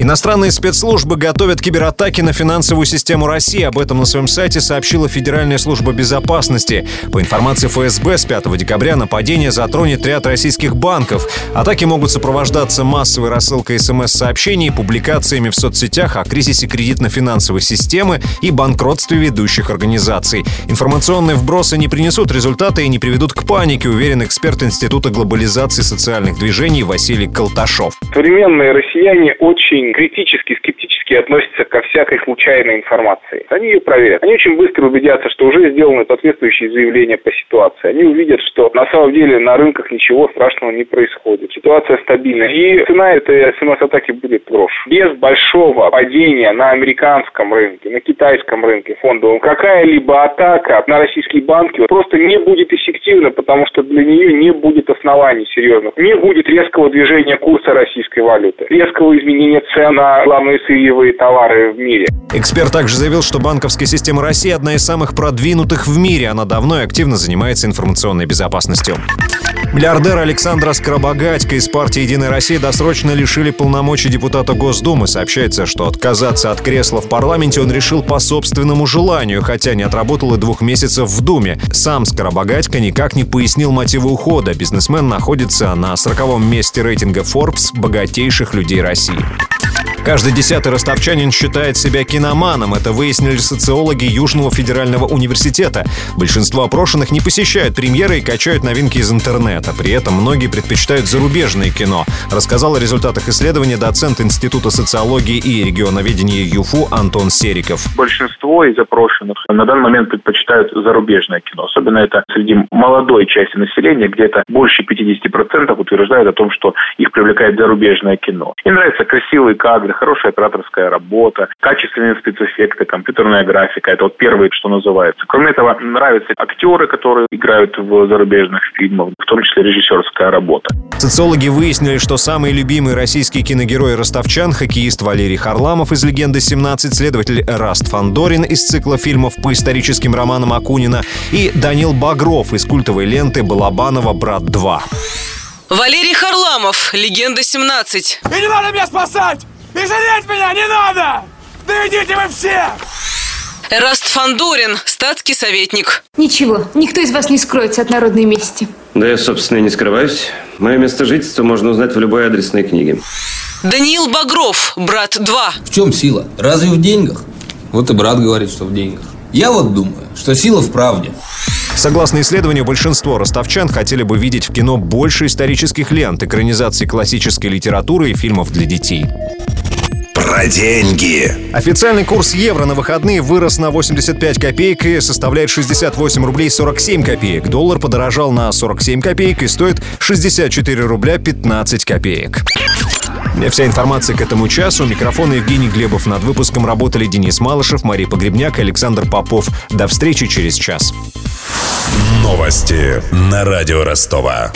Иностранные спецслужбы готовят кибератаки на финансовую систему России. Об этом на своем сайте сообщила Федеральная служба безопасности. По информации ФСБ, с 5 декабря нападение затронет ряд российских банков. Атаки могут сопровождаться массовой рассылкой смс-сообщений, публикациями в соцсетях о кризисе кредитно-финансовой системы и банкротстве ведущих организаций. Информационные вбросы не принесут результата и не приведут к панике, уверен эксперт Института глобализации социальных движений Василий Колташов. Современные россияне очень критически, скептически относятся ко всякой случайной информации. Они ее проверят. Они очень быстро убедятся, что уже сделаны соответствующие заявления по ситуации. Они увидят, что на самом деле на рынках ничего страшного не происходит. Ситуация стабильна. И цена этой смс-атаки будет брошь. Без большого падения на американском рынке, на китайском рынке фондовом, какая-либо атака на российские банки просто не будет эффективна, потому что для нее не будет оснований серьезных. Не будет резкого движения курса российской валюты, резкого изменения цен цен на главные сырьевые товары в мире. Эксперт также заявил, что банковская система России одна из самых продвинутых в мире. Она давно и активно занимается информационной безопасностью. Миллиардер Александра Скоробогатько из партии «Единая Россия» досрочно лишили полномочий депутата Госдумы. Сообщается, что отказаться от кресла в парламенте он решил по собственному желанию, хотя не отработал и двух месяцев в Думе. Сам Скоробогатько никак не пояснил мотивы ухода. Бизнесмен находится на сороковом месте рейтинга Forbes богатейших людей России. Каждый десятый ростовчанин считает себя киноманом. Это выяснили социологи Южного федерального университета. Большинство опрошенных не посещают премьеры и качают новинки из интернета. При этом многие предпочитают зарубежное кино. Рассказал о результатах исследования доцент Института социологии и регионоведения ЮФУ Антон Сериков. Большинство из опрошенных на данный момент предпочитают зарубежное кино. Особенно это среди молодой части населения, где-то больше 50% утверждают о том, что их привлекает зарубежное кино. Им нравятся красивые кадры, кадры, хорошая операторская работа, качественные спецэффекты, компьютерная графика. Это вот первое, что называется. Кроме этого, нравятся актеры, которые играют в зарубежных фильмах, в том числе режиссерская работа. Социологи выяснили, что самый любимый российский киногерой ростовчан, хоккеист Валерий Харламов из «Легенды 17», следователь Раст Фандорин из цикла фильмов по историческим романам Акунина и Данил Багров из культовой ленты «Балабанова. Брат 2». Валерий Харламов, «Легенда 17». И не надо меня спасать! И жалеть меня не надо! Да идите вы все! Эраст Фандорин, статский советник. Ничего, никто из вас не скроется от народной мести. Да я, собственно, и не скрываюсь. Мое место жительства можно узнать в любой адресной книге. Даниил Багров, брат 2. В чем сила? Разве в деньгах? Вот и брат говорит, что в деньгах. Я вот думаю, что сила в правде. Согласно исследованию, большинство ростовчан хотели бы видеть в кино больше исторических лент, экранизаций классической литературы и фильмов для детей. Про деньги. Официальный курс евро на выходные вырос на 85 копеек и составляет 68 рублей 47 копеек. Доллар подорожал на 47 копеек и стоит 64 рубля 15 копеек. Вся информация к этому часу. Микрофон Евгений Глебов. Над выпуском работали Денис Малышев, Мария Погребняк и Александр Попов. До встречи через час. Новости на радио Ростова.